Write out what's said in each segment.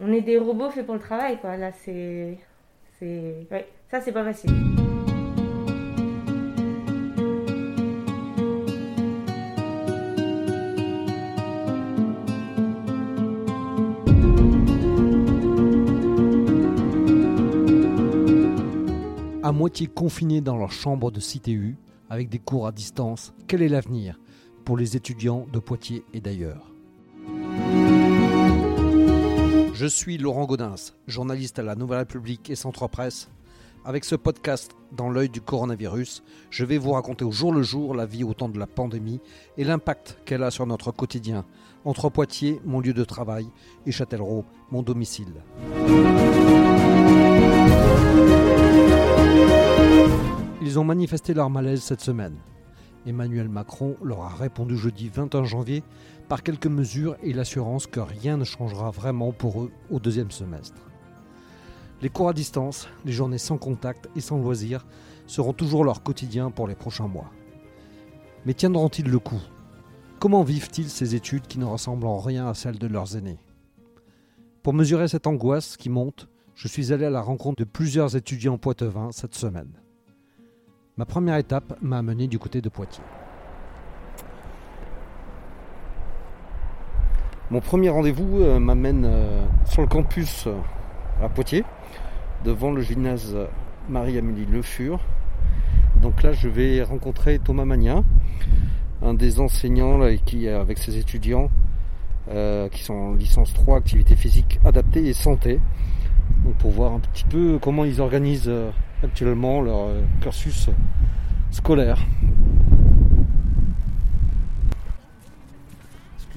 on est des robots faits pour le travail, quoi. Là, c'est. c'est... Ça, c'est pas facile. À moitié confinés dans leur chambre de CTU, avec des cours à distance, quel est l'avenir pour les étudiants de Poitiers et d'ailleurs? Je suis Laurent Gaudens, journaliste à la Nouvelle République et Centre Presse. Avec ce podcast dans l'œil du coronavirus, je vais vous raconter au jour le jour la vie au temps de la pandémie et l'impact qu'elle a sur notre quotidien, entre Poitiers, mon lieu de travail, et Châtellerault, mon domicile. Ils ont manifesté leur malaise cette semaine. Emmanuel Macron leur a répondu jeudi 21 janvier par quelques mesures et l'assurance que rien ne changera vraiment pour eux au deuxième semestre. Les cours à distance, les journées sans contact et sans loisirs seront toujours leur quotidien pour les prochains mois. Mais tiendront-ils le coup? Comment vivent-ils ces études qui ne ressemblent en rien à celles de leurs aînés? Pour mesurer cette angoisse qui monte, je suis allé à la rencontre de plusieurs étudiants poitevins cette semaine. Ma première étape m'a amené du côté de Poitiers. Mon premier rendez-vous euh, m'amène euh, sur le campus euh, à Poitiers, devant le gymnase Marie-Amélie Le Fur. Donc là, je vais rencontrer Thomas Magnin, un des enseignants qui, avec ses étudiants, qui sont en licence 3, activité physique adaptée et santé. Donc pour voir un petit peu comment ils organisent actuellement leur cursus scolaire.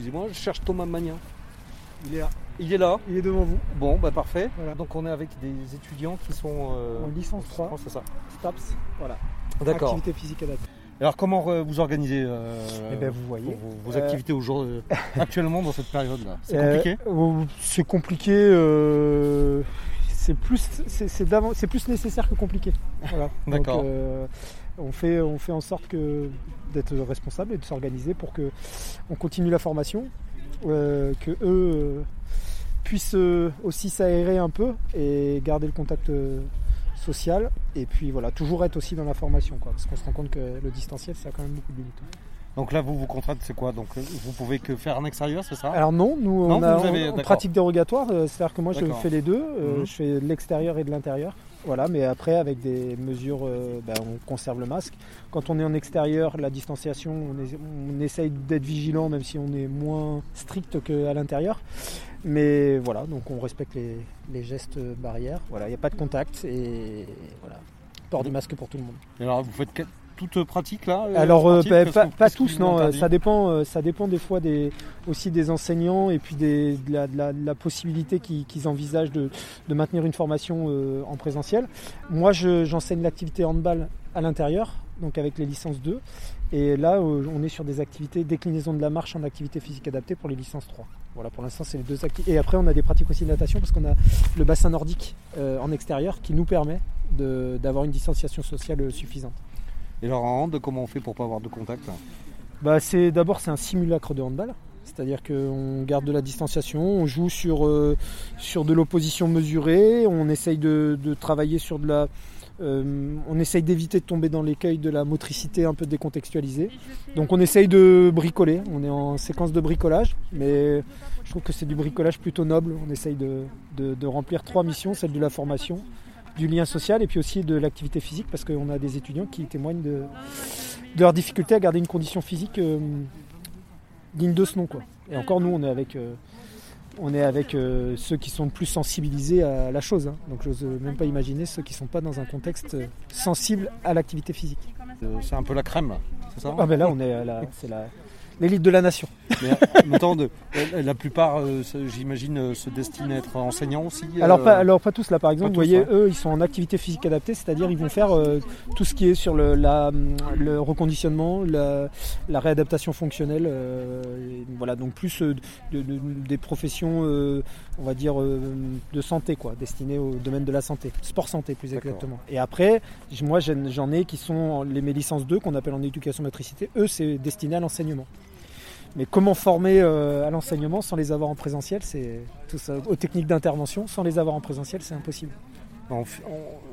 Excusez-moi, je cherche Thomas Magnin. Il est là. Il est là. Il est devant vous. Bon, bah parfait. Voilà. Donc on est avec des étudiants qui sont euh, en licence 3. C'est ça. STAPS. Voilà. D'accord. Activité physique adaptée. Alors comment euh, vous organisez euh, eh ben, vous voyez, vos, vos activités aujourd'hui, actuellement dans cette période-là? C'est compliqué? C'est compliqué. c'est plus, c'est plus nécessaire que compliqué. Voilà. D'accord on fait, on fait en sorte que, d'être responsable et de s'organiser pour que on continue la formation, euh, que eux euh, puissent euh, aussi s'aérer un peu et garder le contact social et puis voilà toujours être aussi dans la formation quoi, parce qu'on se rend compte que le distanciel ça a quand même beaucoup de limites. Donc là, vous vous contrainte, c'est quoi? Donc vous pouvez que faire en extérieur, c'est ça? Alors non, nous on, a, pratique dérogatoire, c'est-à-dire que moi je fais les deux, mhm. je fais de l'extérieur et de l'intérieur. Voilà, mais après, avec des mesures, euh, ben, on conserve le masque. Quand on est en extérieur, la distanciation, on, essaye d'être vigilant, même si on est moins strict qu'à l'intérieur. Mais voilà, donc on respecte les, gestes barrières. Voilà, il n'y a pas de contact et voilà, port du masque pour tout le monde. alors, vous faites toute pratique là euh, Alors euh, pas, tous, non. Euh, ça dépend, ça dépend des fois des, aussi des enseignants et puis des, de, la, possibilité qu'ils envisagent de, maintenir une formation en présentiel. Moi, j'enseigne l'activité handball à l'intérieur, donc avec les licences 2. Et là, on est sur des activités déclinaison de la marche en activité physique adaptée pour les licences 3. Voilà, pour l'instant, c'est les deux activités. Et après, on a des pratiques aussi de natation parce qu'on a le bassin nordique en extérieur qui nous permet d'avoir une distanciation sociale suffisante. Et alors en hand, comment on fait pour pas avoir de contact bah, c'est D'abord, c'est un simulacre de handball. C'est-à-dire qu'on garde de la distanciation, on joue sur, euh, sur de l'opposition mesurée, on essaye de, travailler sur de la. Euh, on essaye d'éviter de tomber dans l'écueil de la motricité un peu décontextualisée. Donc on essaye de bricoler, on est en séquence de bricolage, mais je trouve que c'est du bricolage plutôt noble. On essaye de, de remplir trois missions, celle de la formation, du lien social et puis aussi de l'activité physique parce qu'on a des étudiants qui témoignent de, de leur difficulté à garder une condition physique euh, digne de ce nom. Quoi. Et encore nous on est avec, euh, on est avec euh, ceux qui sont plus sensibilisés à la chose. Hein. Donc je n'ose même pas imaginer ceux qui ne sont pas dans un contexte sensible à l'activité physique. C'est un peu la crème, c'est ça? Ah ben là on est c'est la, l'élite de la nation. Mais la plupart, euh, j'imagine, euh, se destinent à être enseignants aussi alors pas, euh, alors pas tous là par exemple, vous voyez, eux ils sont en activité physique adaptée, c'est-à-dire ils vont faire tout ce qui est sur le, la, le reconditionnement, la, réadaptation fonctionnelle, voilà, donc plus des professions, on va dire, de santé, quoi, destinées au domaine de la santé, sport santé plus exactement. Et après, moi j'en ai qui sont les mes licences 2 qu'on appelle en éducation motricité, eux c'est destiné à l'enseignement. Mais comment former euh, à l'enseignement sans les avoir en présentiel, c'est tout ça, aux techniques d'intervention, sans les avoir en présentiel, c'est impossible. En, f-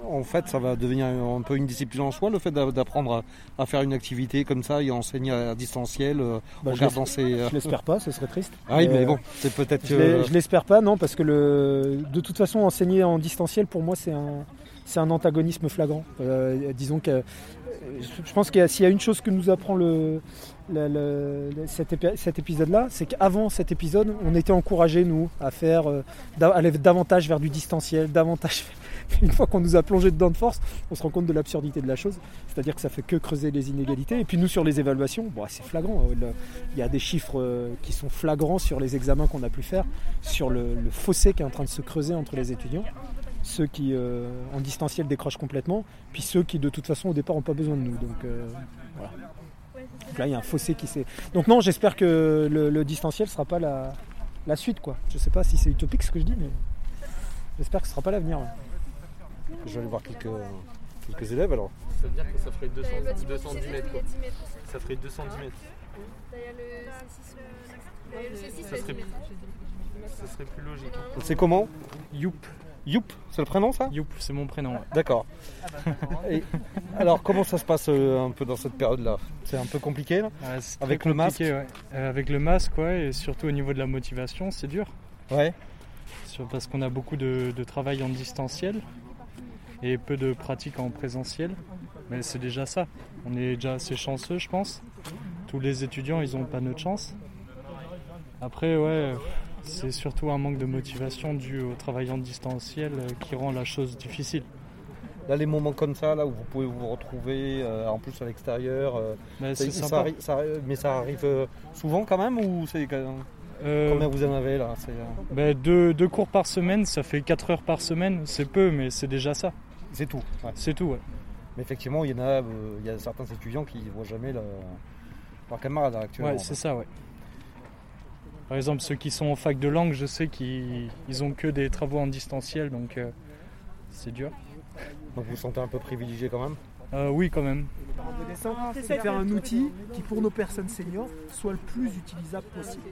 en- fait, ça va devenir un peu une discipline en soi, le fait d'a- d'apprendre à, à faire une activité comme ça et enseigner à distanciel euh, Bah, en je regardant ses. euh, Je l'espère pas, ce serait triste. Ah oui, mais Euh, bon, c'est peut-être Je que. l'espère pas, non, parce que le, de toute façon, enseigner en distanciel, pour moi, c'est un, c'est un antagonisme flagrant. Disons que je pense a- s'il y a une chose que nous apprend le, cet, épi- cet épisode-là, c'est qu'avant cet épisode, on était encouragés, nous, à faire, euh, aller davantage vers du distanciel, davantage. Une fois qu'on nous a plongé dedans de force, on se rend compte de l'absurdité de la chose. C'est-à-dire que ça fait que creuser les inégalités. Et puis nous, sur les évaluations, bon, c'est flagrant. Le- Il y a des chiffres euh, qui sont flagrants sur les examens qu'on a pu faire, sur le, fossé qui est en train de se creuser entre les étudiants. Ceux qui, euh, en distanciel, décrochent complètement, puis ceux qui, de toute façon, au départ, n'ont pas besoin de nous. Donc voilà. Donc là, il y a un fossé qui s'est. Donc non, j'espère que le, le distanciel ne sera pas la, la suite. Quoi. Je sais pas si c'est utopique ce que je dis, mais j'espère que ce ne sera pas l'avenir. ouais. Je vais aller voir quelques, quelques élèves alors. Ça veut dire que ça ferait 200, 210 mètres quoi. Ça ferait 210 mètres. Ça serait, ça serait plus logique. hein. C'est comment? Youp. Youp, c'est le prénom ça Youp, c'est mon prénom. ouais. D'accord. Et alors, comment ça se passe euh, un peu dans cette période-là? C'est un peu compliqué là Ouais, Avec le compliqué, ouais. Euh, avec le masque, ouais, et surtout au niveau de la motivation, c'est dur. Ouais. Sur- Parce qu'on a beaucoup de, de travail en distanciel et peu de pratique en présentiel. Mais c'est déjà ça. On est déjà assez chanceux, je pense. Tous les étudiants, ils n'ont pas notre chance. Après, ouais, c'est surtout un manque de motivation dû au travail en distanciel euh, qui rend la chose difficile. Là, les moments comme ça, là où vous pouvez vous retrouver euh, en plus à l'extérieur, euh, Mais ça- c'est ça sympa. arri- ça arri- mais ça arrive euh, souvent quand même ou c'est combien vous en avez là ben, deux, deux cours par semaine, ça fait 4 heures par semaine. C'est peu, mais c'est déjà ça. c'est tout. ouais. C'est tout, ouais. Mais effectivement, il y en a, il y a certains étudiants qui ne voient jamais le- leurs camarades là, actuellement. Ouais, c'est ça, ouais. Par exemple, ceux qui sont en fac de langue, je sais qu'ils ils ont que des travaux en distanciel, donc euh, c'est dur. Donc vous vous sentez un peu privilégié quand même? Euh, oui, quand même. c'est faire un outil qui, pour nos personnes seniors, soit le plus utilisable possible.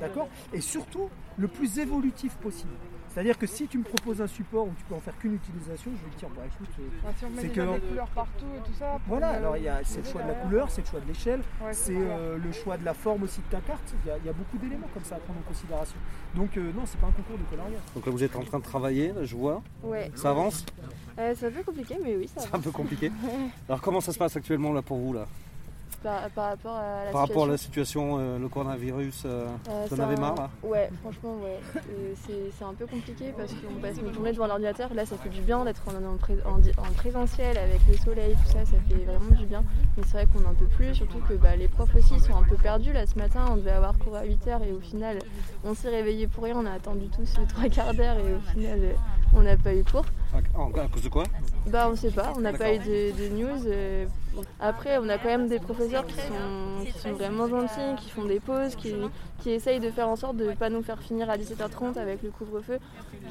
D'accord? Et surtout, le plus évolutif possible. C'est-à-dire que si tu me proposes un support où tu peux en faire qu'une utilisation, je vais te dire, bah écoute, euh, si C'est que- des couleurs partout et tout ça. voilà, alors il y a, c'est le choix de la couleur, c'est le choix de l'échelle, Ouais, c'est euh, le choix de la forme aussi de ta carte. Il y a, il y a beaucoup d'éléments comme ça à prendre en considération. Donc euh, non, c'est pas un concours de coloriage. Donc là, vous êtes en train de travailler, là, je vois. Ouais, Ça avance? Euh, c'est un peu compliqué, mais oui, ça C'est va. un peu compliqué. Alors comment ça se passe actuellement là pour vous là? Par, par rapport à la Par rapport à la situation. euh, le coronavirus, euh, Euh, un- marre là Ouais, franchement, ouais. C'est un peu compliqué parce qu'on passe nos journées devant l'ordinateur. Là, ça fait du bien d'être en, présentiel avec le soleil, tout ça, ça fait vraiment du bien. Mais c'est vrai qu'on n'en peut plus, surtout que bah, les profs aussi sont un peu perdus. Là, ce matin, on devait avoir cours à 8h et au final, on s'est réveillé pour rien. On a attendu tous les trois quarts d'heure et au final, on n'a pas eu cours. à, en- à cause de quoi Bah on sait pas, on n'a pas eu de, de news. euh, Après on a quand même des professeurs qui sont, qui sont vraiment gentils, qui font des pauses, qui, qui essayent de faire en sorte de ne pas nous faire finir à 17h30 avec le couvre-feu,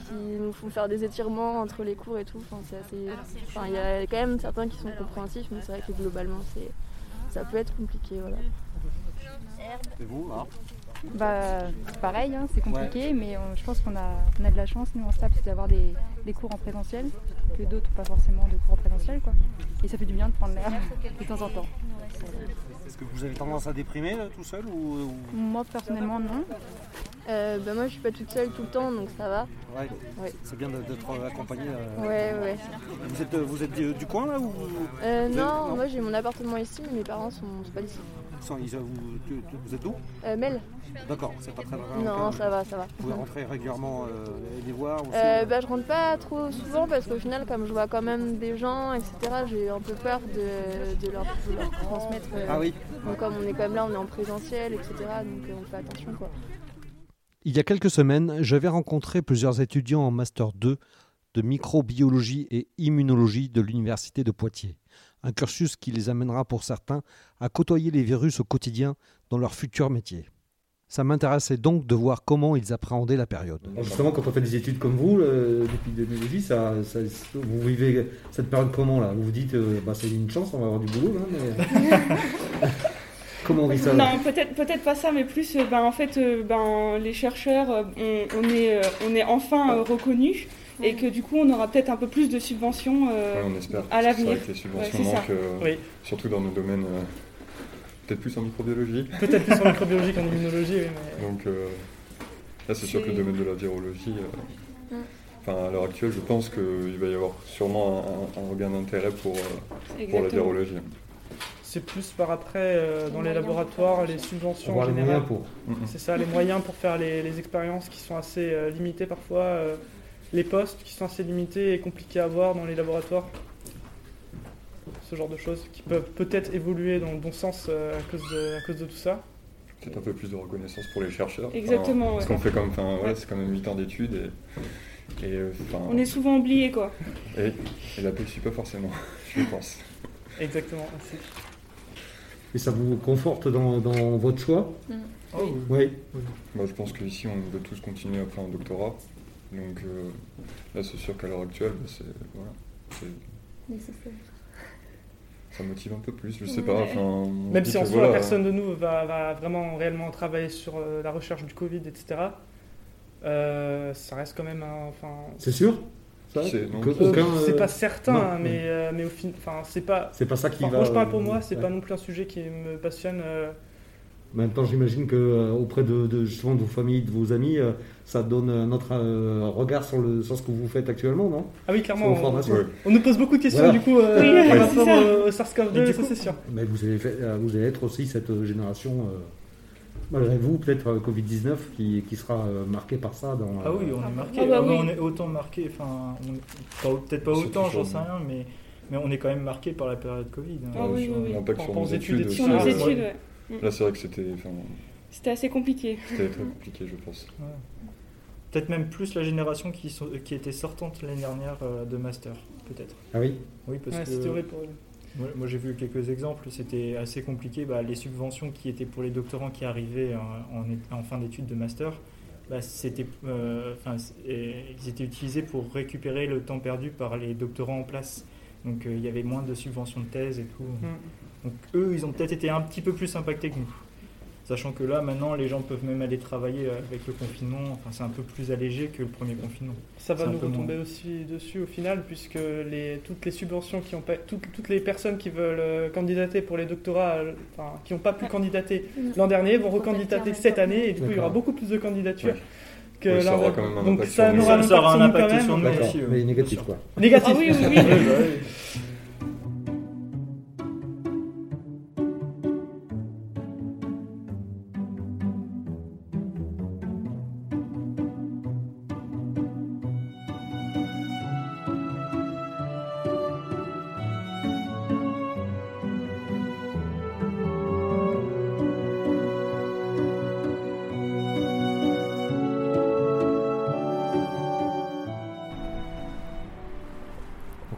qui nous font faire des étirements entre les cours et tout. Enfin, c'est assez- enfin, il y a quand même certains qui sont compréhensifs, mais c'est vrai que globalement c'est, ça peut être compliqué. Voilà. Et vous là Bah, pareil, hein, c'est compliqué, mais euh, je pense qu'on a, on a de la chance, nous, en STAP, c'est d'avoir des, des cours en présentiel, que d'autres n'ont pas forcément de cours en présentiel. Quoi. Et ça fait du bien de prendre l'air de temps en temps. Est-ce que vous avez tendance à déprimer là, tout seul ou, ou- Moi, personnellement, non. Euh, bah, moi je suis pas toute seule tout le temps donc ça va. Ouais. Ouais. C'est bien d'être accompagné. euh. Ouais, ouais. Vous êtes, vous êtes du, du coin là ou Euh, non, moi j'ai mon appartement ici, mais mes parents sont, sont pas d'ici. Ils- vous, tu- tu- vous êtes d'où? Euh, Mel D'accord, c'est pas très loin. Non, ça va, ça va. Vous pouvez rentrer régulièrement euh, les voir aussi Euh, bah, je rentre pas trop souvent parce qu'au final, comme je vois quand même des gens, etc., j'ai un peu peur de, de leur, de leur transmettre. Ah oui donc, comme on est comme là, on est en présentiel, etc., donc on fait attention. Quoi. Il y a quelques semaines, j'avais rencontré plusieurs étudiants en Master 2 de microbiologie et immunologie de l'Université de Poitiers. Un cursus qui les amènera pour certains à côtoyer les virus au quotidien dans leur futur métier. Ça m'intéressait donc de voir comment ils appréhendaient la période. Justement, quand on fait des études comme vous, euh, d'épidémiologie, ça, ça- vous vivez cette période comment là? Vous vous dites, euh, bah, c'est une chance, on va avoir du boulot là, mais... Comment on vit ça Non, peut-être peut-être pas ça, mais plus, euh, ben, en fait, euh, ben, les chercheurs, euh, on, on est, on est enfin euh, reconnus et que du coup, on aura peut-être un peu plus de subventions euh, Ouais, on espère. à l'avenir. C'est vrai que les subventions Ouais, manquent, euh, Oui. surtout dans nos domaines, euh, peut-être plus en microbiologie. Peut-être plus en microbiologie qu'en immunologie, oui, mais... Donc euh, là, c'est sûr que le domaine de la virologie, euh, Mm. enfin à l'heure actuelle, je pense qu'il va y avoir sûrement un, un regain d'intérêt pour, euh, pour la virologie. C'est plus par après, euh, dans les laboratoires, les subventions en les général. moyens pour. C'est ça, les moyens pour faire les, les expériences qui sont assez euh, limitées parfois, euh, les postes qui sont assez limités et compliqués à avoir dans les laboratoires. Ce genre de choses qui peuvent peut-être évoluer dans le bon sens euh, à, cause de, à cause de tout ça. Peut-être un peu plus de reconnaissance pour les chercheurs. Enfin, Exactement, Parce ouais. qu'on fait comme, enfin, voilà, Ouais. c'est quand même 8 ans d'études et, et, euh, enfin, On est souvent oubliés, quoi. et, et la PSU pas forcément, je pense. Exactement. Et ça vous conforte dans, dans votre choix Oh, oui. Oui. Bah, je pense qu'ici, on veut tous continuer après un doctorat. Donc euh, là, c'est sûr qu'à l'heure actuelle, bah, c'est, voilà, Nécessaire. ça motive un peu plus, je sais Ouais. pas. Enfin, Même si en soi, voilà, personne de nous va, va vraiment réellement travailler sur euh, la recherche du Covid, etc. euh, ça reste quand même un. Enfin, C'est sûr? C'est- euh, aucun, c'est pas certain, non, hein, mais, euh, mais au fin, enfin, c'est pas. C'est pas ça qui Enfin, va. moi, je parle pour euh, moi, c'est ouais. pas non plus un sujet qui me passionne. euh, temps, j'imagine que euh, auprès de, de- justement de vos familles, de vos amis, euh, ça donne un autre euh, regard sur, le, sur ce que vous faites actuellement, non? Ah oui, clairement. On, formations. Ouais. on nous pose beaucoup de questions Voilà. du coup euh, Oui, par c'est rapport ça. au, au Et SARS-CoV-2, du ça c'est sûr. Mais vous allez, fait- vous allez être aussi cette génération, euh, malgré vous, peut-être euh, Covid-19, qui, qui sera euh, marquée par ça. Dans, Ah oui, euh, on est marqué. Ah bah Ah bah, oui. On est autant marqué, enfin, peut-être pas autant, j'en sais rien, mais, mais on est quand même marqué par la période Covid. hein. Ah oui, sur oui, oui. l'impact On sur nos études Sur nos euh, études, ouais. ouais. Là, c'est vrai que c'était, C'était assez compliqué. c'était très compliqué, je pense. Peut-être même plus la génération qui, sont, qui était sortante l'année dernière euh, de master, peut-être. Ah oui Oui, parce Ouais, que C'était horrible pour eux. Moi, moi, j'ai vu quelques exemples, c'était assez compliqué. Bah, les subventions qui étaient pour les doctorants qui arrivaient en, en é- en fin d'études de master, bah, c'était, euh, ils étaient utilisés pour récupérer le temps perdu par les doctorants en place. Donc euh, il y avait moins de subventions de thèse et tout. Donc eux, ils ont peut-être été un petit peu plus impactés que nous. Sachant que là, maintenant, les gens peuvent même aller travailler avec le confinement. Enfin, c'est un peu plus allégé que le premier confinement. Ça va nous retomber aussi dessus au final, puisque les, toutes les subventions qui ont pas, toutes, toutes les personnes qui veulent euh, candidater pour les doctorats, euh, enfin, qui n'ont pas pu Ouais. candidater l'an dernier, vont recandidater cette année, et du coup, il y aura beaucoup plus de candidatures Ouais. que Ouais, ça l'an aura dernier. quand même un Donc impact ça sur nous. aura un Ça aura un impact sur nous aussi, mais négatif quoi. Négatif. Ah oui, oui, oui.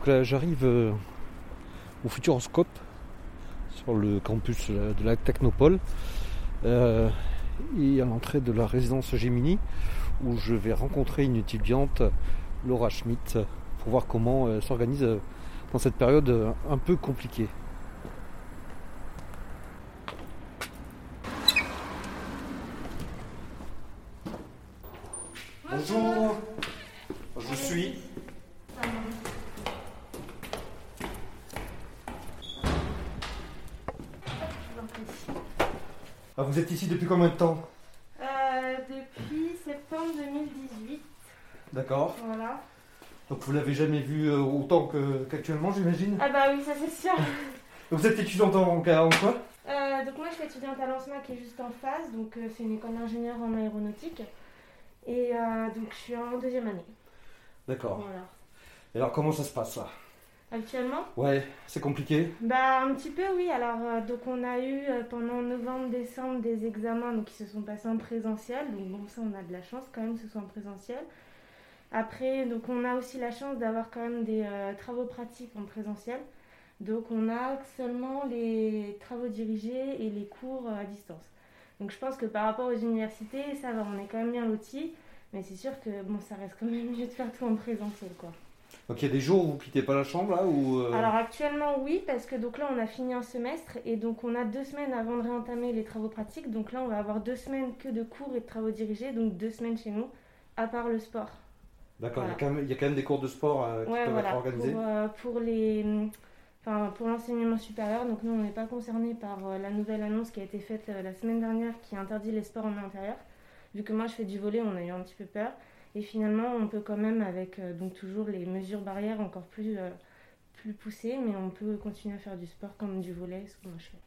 Là, j'arrive euh, au Futuroscope, sur le campus euh, de la Technopole, euh, et à l'entrée de la résidence Gemini, où je vais rencontrer une étudiante, Laura Schmidt, pour voir comment elle s'organise euh, dans cette période euh, un peu compliquée. Bonjour, je suis Ah, vous êtes ici depuis combien de temps Euh, depuis septembre 2018, D'accord. voilà. Donc vous l'avez jamais vu euh, autant que- qu'actuellement, j'imagine Ah bah oui, ça c'est sûr. Vous êtes étudiante en, en quoi Euh, donc moi je suis étudiante à l'ANSMA qui est juste en face, donc euh, c'est une école d'ingénieur en aéronautique. Et euh, donc je suis en deuxième année. D'accord. Voilà. Et alors comment ça se passe là? Actuellement Ouais, c'est compliqué. Bah un petit peu oui. Alors euh, donc on a eu euh, pendant novembre-décembre des examens donc, qui se sont passés en présentiel. Donc bon ça on a de la chance quand même que ce soit en présentiel. Après donc on a aussi la chance d'avoir quand même des euh, travaux pratiques en présentiel. Donc on a seulement les travaux dirigés et les cours à distance. Donc je pense que par rapport aux universités ça va, on est quand même bien lotis. Mais c'est sûr que bon ça reste quand même mieux de faire tout en présentiel quoi. Donc il y a des jours où vous quittez pas la chambre là ou euh, Alors actuellement oui, parce que donc là on a fini un semestre et donc on a deux semaines avant de réentamer les travaux pratiques. Donc là on va avoir deux semaines que de cours et de travaux dirigés, donc deux semaines chez nous, à part le sport. D'accord, il y a voilà. quand même- il y, a quand même des cours de sport euh, qui Ouais, peuvent voilà, être organisés. pour, euh, pour les, enfin, pour l'enseignement supérieur. Donc nous, on n'est pas concerné par euh, la nouvelle annonce qui a été faite euh, la semaine dernière qui interdit les sports en intérieur. Vu que moi, je fais du volet, on a eu un petit peu peur. Et finalement, on peut quand même, avec euh, donc toujours les mesures barrières encore plus, euh, plus poussées, mais on peut continuer à faire du sport comme du volet, ce que moi je fais.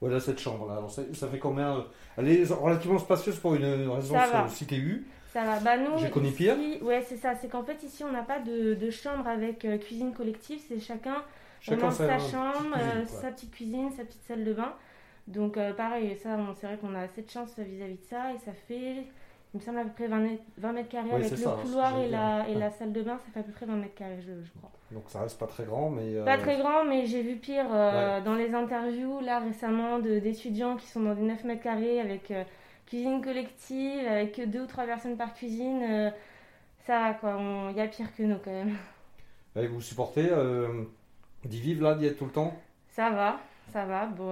Voilà cette chambre là. Alors, ça, ça fait combien euh, Elle est relativement spacieuse pour une résidence CTU. Ça va. Bah nous, J'ai connu pire. Ouais, c'est ça. C'est qu'en fait, ici, on n'a pas de, de chambre avec euh, cuisine collective. C'est chacun, Chacun sa petite chambre, cuisine, euh, sa petite cuisine, sa petite salle de bain. Donc, euh, pareil, ça, c'est vrai qu'on a assez de chance vis-à-vis de ça. Et ça fait, il me semble, à peu près 20, mètres- 20 mètres carrés Oui, avec le ça, couloir et, la, et Ouais. la salle de bain. Ça fait à peu près 20 mètres carrés, je, je crois. Donc ça reste pas très grand, mais. euh, Pas très grand, mais j'ai vu pire euh, dans les interviews là récemment d'étudiants qui sont dans des 9 mètres carrés avec euh, cuisine collective, avec deux ou trois personnes par cuisine. ça va quoi, il y a pire que nous quand même. Et vous supportez d'y vivre là, d'y être tout le temps? Ça va, ça va. Bon,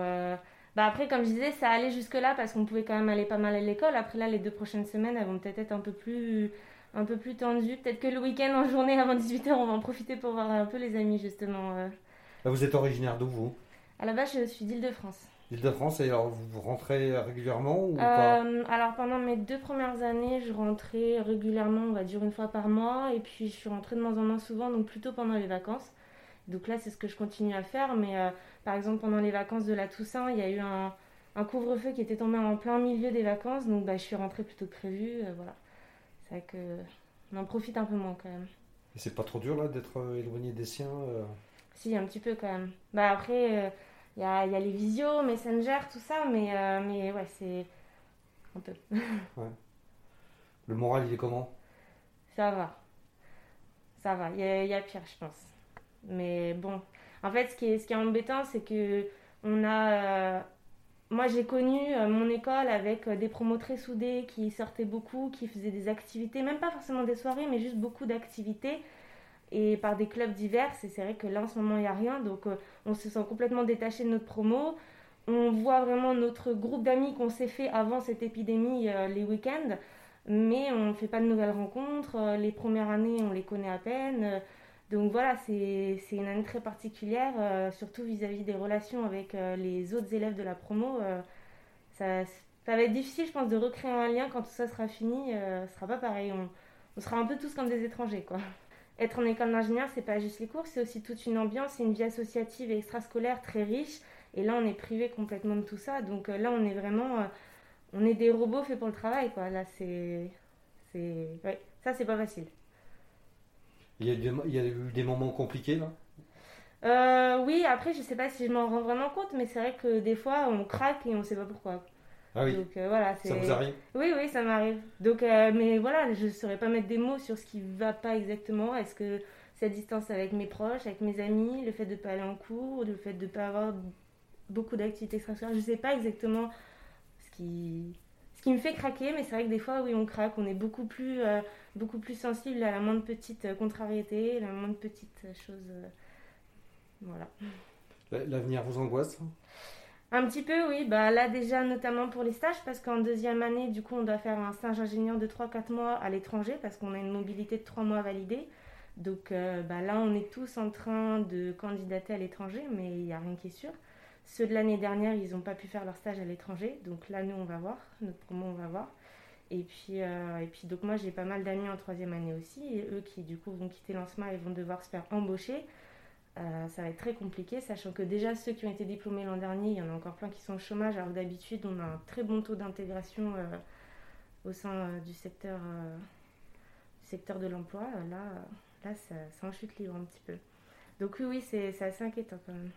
bah après, comme je disais, ça allait jusque-là parce qu'on pouvait quand même aller pas mal à l'école. Après, là, les deux prochaines semaines, elles vont peut-être être un peu plus, un peu plus tendues. Peut-être que le week-end en journée avant 18h, on va en profiter pour voir un peu les amis justement. euh. Là, vous êtes originaire d'où vous? À la base, je suis d'Île-de-France. L'Île-de-France, et alors vous rentrez régulièrement ou pas? Euh, alors pendant mes deux premières années, je rentrais régulièrement, on va dire une fois par mois, et puis je suis rentrée de moins en moins souvent, donc plutôt pendant les vacances. Donc là, c'est ce que je continue à faire, mais euh, par exemple pendant les vacances de la Toussaint, il y a eu un, un couvre-feu qui était tombé en plein milieu des vacances, donc bah, je suis rentrée plutôt que prévu. euh, voilà, c'est vrai que on en profite un peu moins quand même. Et c'est pas trop dur là d'être euh, éloigné des siens Si, un petit peu quand même. Bah après, il y, a, il y a les visios, Messenger, tout ça, mais, mais ouais, c'est un peu. Ouais. Le moral, il est comment? Ça va. Ça va. Il y, y a pire, je pense. Mais bon. En fait, ce qui est, embêtant, c'est que on a. euh, moi, j'ai connu euh, mon école avec euh, des promos très soudés qui sortaient beaucoup, qui faisaient des activités, même pas forcément des soirées, mais juste beaucoup d'activités et par des clubs divers. Et c'est vrai que là, en ce moment, il n'y a rien. Donc, on se sent complètement détaché de notre promo. On voit vraiment notre groupe d'amis qu'on s'est fait avant cette épidémie les week-ends. Mais on ne fait pas de nouvelles rencontres. Les premières années, on les connaît à peine. Donc voilà, c'est une année très particulière, euh, surtout vis-à-vis des relations avec euh, les autres élèves de la promo. euh, ça, ça va être difficile, je pense, de recréer un lien quand tout ça sera fini. ce sera pas pareil. On, sera un peu tous comme des étrangers, quoi. Être en école d'ingénieur, c'est pas juste les cours, c'est aussi toute une ambiance, une vie associative et extrascolaire très riche. Et là, on est privé complètement de tout ça. Donc là, on est vraiment, on est des robots faits pour le travail, quoi. Là, c'est, c'est, ouais, ça, c'est pas facile. Il y, a des- il y a eu des moments compliqués là Euh, oui, après, je sais pas si je m'en rends vraiment compte, mais c'est vrai que des fois, on craque et on sait pas pourquoi. Ah oui, Donc euh, voilà, ça vous arrive? Oui, oui, ça m'arrive. Donc, euh, mais voilà, je ne saurais pas mettre des mots sur ce qui va pas exactement. Est-ce que cette distance avec mes proches, avec mes amis, le fait de ne pas aller en cours, le fait de ne pas avoir beaucoup d'activités extrascolaires, je sais pas exactement ce qui, qui me fait craquer, mais c'est vrai que des fois, oui, on craque. On est beaucoup plus, euh, beaucoup plus sensible à la moindre petite euh, contrariété, la moindre petite chose. euh, voilà. L'avenir vous angoisse? Un petit peu, oui. Bah, là, déjà, notamment pour les stages, parce qu'en deuxième année, du coup, on doit faire un stage ingénieur de 3-4 mois à l'étranger, parce qu'on a une mobilité de 3 mois validée. Donc euh, bah, là, on est tous en train de candidater à l'étranger, mais il n'y a rien qui est sûr. Ceux de l'année dernière, ils n'ont pas pu faire leur stage à l'étranger. Donc là, nous, on va voir. Notre promo, on va voir. Et puis, euh, et puis donc moi, j'ai pas mal d'amis en troisième année aussi. Et eux qui, du coup, vont quitter l'ANSMA et vont devoir se faire embaucher. Euh, ça va être très compliqué, sachant que déjà ceux qui ont été diplômés l'an dernier, il y en a encore plein qui sont au chômage, alors d'habitude on a un très bon taux d'intégration euh, au sein du, secteur, du secteur de l'emploi. Là, là ça, ça en chute libre un petit peu. Donc oui, oui, c'est assez inquiétant quand même.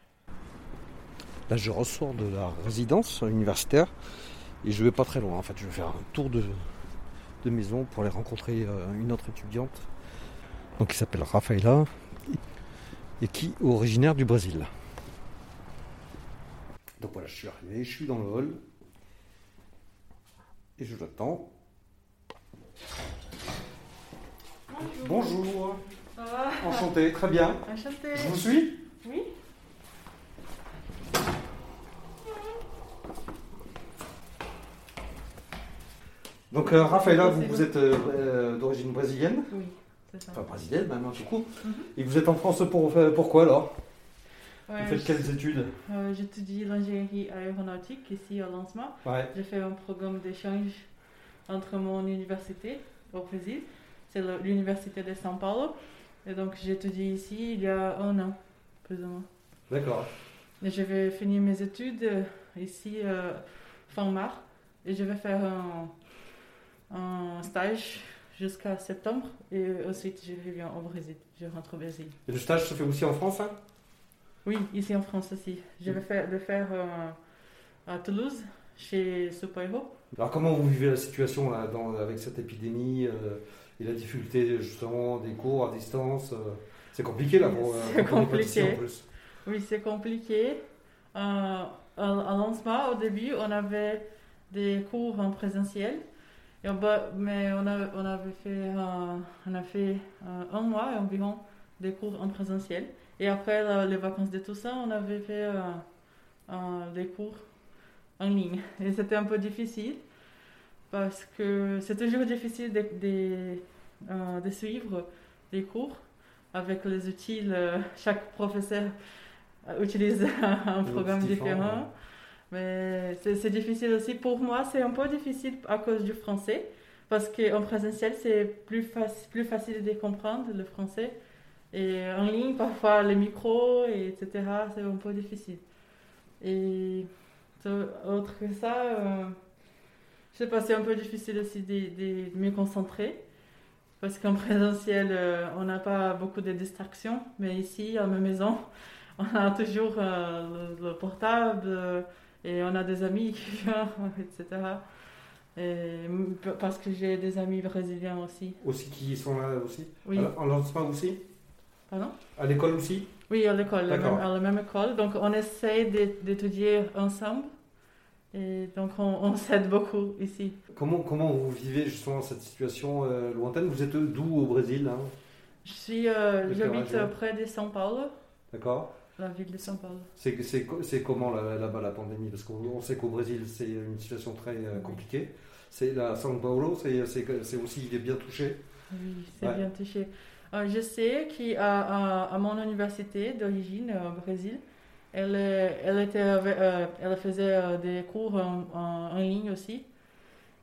Là, je ressors de la résidence universitaire et je vais pas très loin. En fait, je vais faire un tour de, de maison pour aller rencontrer euh, une autre étudiante donc, qui s'appelle Rafaela et qui est originaire du Brésil. Donc voilà, je suis arrivé, je suis dans le hall. Et je l'attends. Bonjour. Ça va? Enchanté, très bien. Enchanté. Je vous suis? Oui. Donc, euh, Rafaela, vous, vous êtes euh, euh, d'origine brésilienne Oui, c'est ça. Enfin, brésilienne même, hein, du coup. Et vous êtes en France pour, pourquoi alors? Ouais, Vous faites quelles études? Euh, J'étudie l'ingénierie aéronautique ici à Lancement. Ouais. J'ai fait un programme d'échange entre mon université au Brésil, c'est l'université de São Paulo. Et donc j'étudie ici il y a un an, plus ou moins. D'accord. Et je vais finir mes études ici fin mars. Et je vais faire un, un stage jusqu'à septembre. Et ensuite je reviens au Brésil. Je rentre au Brésil. Et le stage se fait aussi en France hein? Oui, ici en France aussi. Je vais faire, le faire euh, à Toulouse, chez Superhero. Alors comment vous vivez la situation là, dans- avec cette épidémie euh, et la difficulté justement des cours à distance euh, C'est compliqué là pour C'est compliqué. en plus. Oui, c'est compliqué. À, à lancement, au début, on avait des cours en présentiel. Mais on, a- on avait fait, euh, on a fait euh, un mois environ des cours en présentiel. Et après la- les vacances de Toussaint, on avait fait euh, euh, des cours en ligne. Et c'était un peu difficile parce que c'est toujours difficile de, de, euh, de suivre les cours avec les outils. euh, chaque professeur euh, utilise un programme différent. Mais c'est difficile aussi. Pour moi, c'est un peu difficile à cause du français. Parce qu'en présentiel, c'est plus, plus facile de comprendre le français. Et en ligne, parfois, les micros, et etc., c'est un peu difficile. Et autre que ça, euh, je sais pas, c'est un peu difficile aussi de, de me concentrer. Parce qu'en présentiel, euh, on n'a pas beaucoup de distractions. Mais ici, à ma maison, on a toujours euh, le, le portable euh, et on a des amis qui viennent, etc. Et, parce que j'ai des amis brésiliens aussi. Aussi qui sont là aussi? Oui. En lancement aussi? Pardon? À l'école aussi? Oui, à l'école, à la même école. Donc, on essaie d'é- d'étudier ensemble. Et donc, on, on s'aide beaucoup ici. Comment, comment vous vivez justement cette situation euh, lointaine? Vous êtes d'où au Brésil hein? Je suis, euh, j'habite euh, près de São Paulo, D'accord la ville de São Paulo. C'est c'est co- c'est comment là- là-bas la pandémie? Parce qu'on on sait qu'au Brésil c'est une situation très euh, compliquée. C'est là, São Paulo, c'est aussi il est bien touché. Oui, c'est Ouais. bien touché. Euh, je sais qu'à à, à mon université d'origine euh, au Brésil, elle, est- elle, était, avec- euh, elle faisait euh, des cours en, en- en ligne aussi.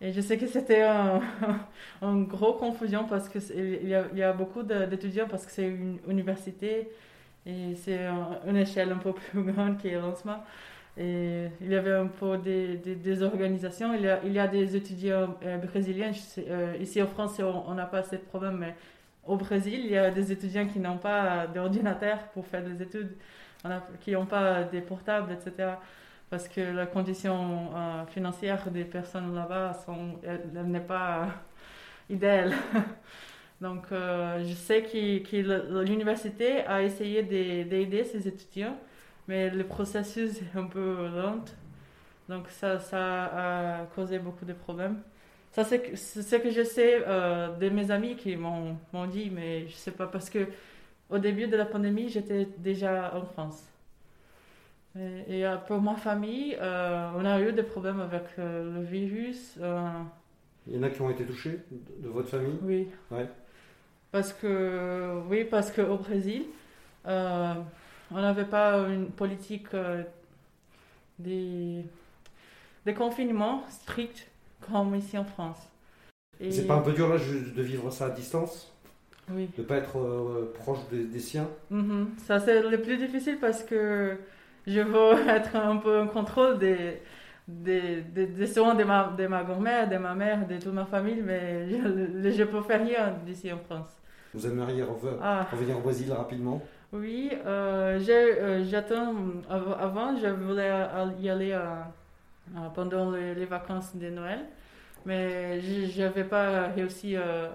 Et je sais que c'était un, un gros confusion parce qu'il y, a- il y a beaucoup d'étudiants parce que c'est une université et c'est un- une échelle un peu plus grande que lancement. Et il y avait un peu des, des, des organisations. Il y, a, il y a des étudiants euh, brésiliens. Euh, ici en France, on n'a pas ce problème, mais au Brésil, il y a des étudiants qui n'ont pas d'ordinateur pour faire des études, qui n'ont pas des portables, etc. Parce que la condition euh, financière des personnes là-bas, n'est pas idéale. Donc, euh, je sais que, l'université a essayé de- d'aider ses étudiants, mais le processus est un peu lent. Donc, ça, ça a causé beaucoup de problèmes. Ça, c'est ce que je sais euh, de mes amis qui m'ont dit, mais je sais pas, parce que au début de la pandémie, j'étais déjà en France. Et, et, euh, pour ma famille, euh, on a eu des problèmes avec le virus. Il y en a qui ont été touchés de, de votre famille? Oui. Ouais. Parce que, oui, parce qu'au Brésil, euh, on n'avait pas une politique euh, des, des confinements stricts comme ici en France. Et- C'est pas un peu dur là de vivre ça à distance? Oui. De pas être euh, proche des, des siens? Mhm. Ça, c'est le plus difficile parce que je veux être un peu en contrôle des, des, des, des soins de ma, de ma grand-mère, de ma mère, de toute ma famille, mais je ne peux faire rien d'ici en France. Vous aimeriez Ah. revenir au Brésil rapidement Oui, euh, euh, j'attends. av- Avant, je voulais y aller euh, pendant les, les vacances de Noël, mais je n'avais pas réussi. euh,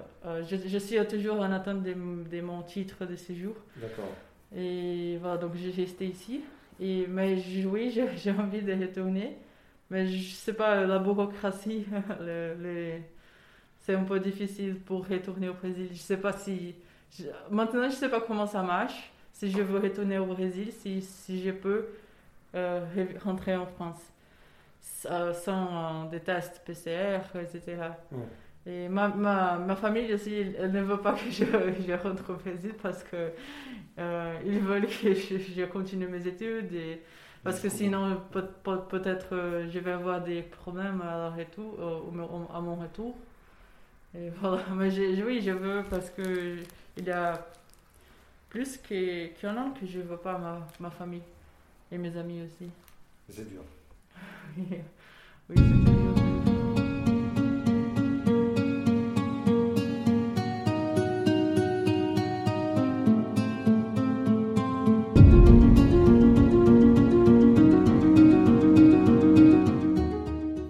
je, je suis toujours en attente de, de mon titre de séjour. D'accord. Et voilà, donc j'ai resté ici. Et, mais oui, j'ai envie de retourner. Mais je sais pas, la bureaucratie, le- le- c'est un peu difficile pour retourner au Brésil. Je sais pas si je- maintenant, je sais pas comment ça marche. Si je veux retourner au Brésil, si, si je peux euh, re- rentrer en France sans, sans, euh, des tests PCR, etc. Et ma, ma, ma famille aussi, elle- ne veut pas que je, je rentre au Brésil parce que euh, ils veulent que je, je continue mes études et parce que sinon peut, peut- peut-être euh, je vais avoir des problèmes retour, à mon retour. Et voilà, mais je- je- oui, je veux parce que il y a plus qu'un an que je ne veux pas ma, ma famille et mes amis aussi. C'est dur. oui, c'est dur.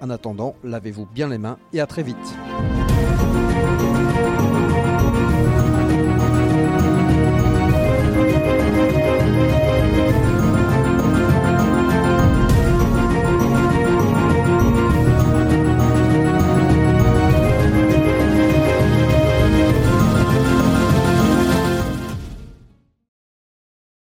En attendant, lavez-vous bien les mains et à très vite.